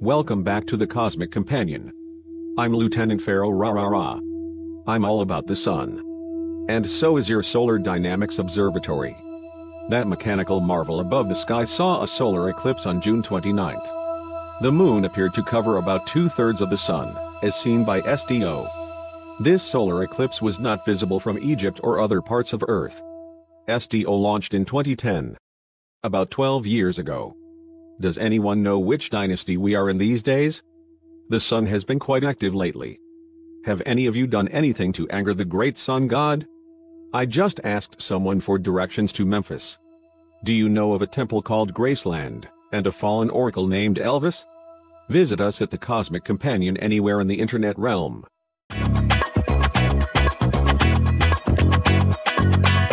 Welcome back to the Cosmic Companion. I'm Lieutenant Pharaoh Ra Ra Ra. I'm all about the sun. And so is your Solar Dynamics Observatory. That mechanical marvel above the sky saw a solar eclipse on June 29th. The moon appeared to cover about two-thirds of the sun, as seen by SDO. This solar eclipse was not visible from Egypt or other parts of Earth. SDO launched in 2010. About 12 years ago. Does anyone know which dynasty we are in these days? The sun has been quite active lately. Have any of you done anything to anger the great sun god? I just asked someone for directions to Memphis. Do you know of a temple called Graceland, and a fallen oracle named Elvis? Visit us at the Cosmic Companion anywhere in the internet realm.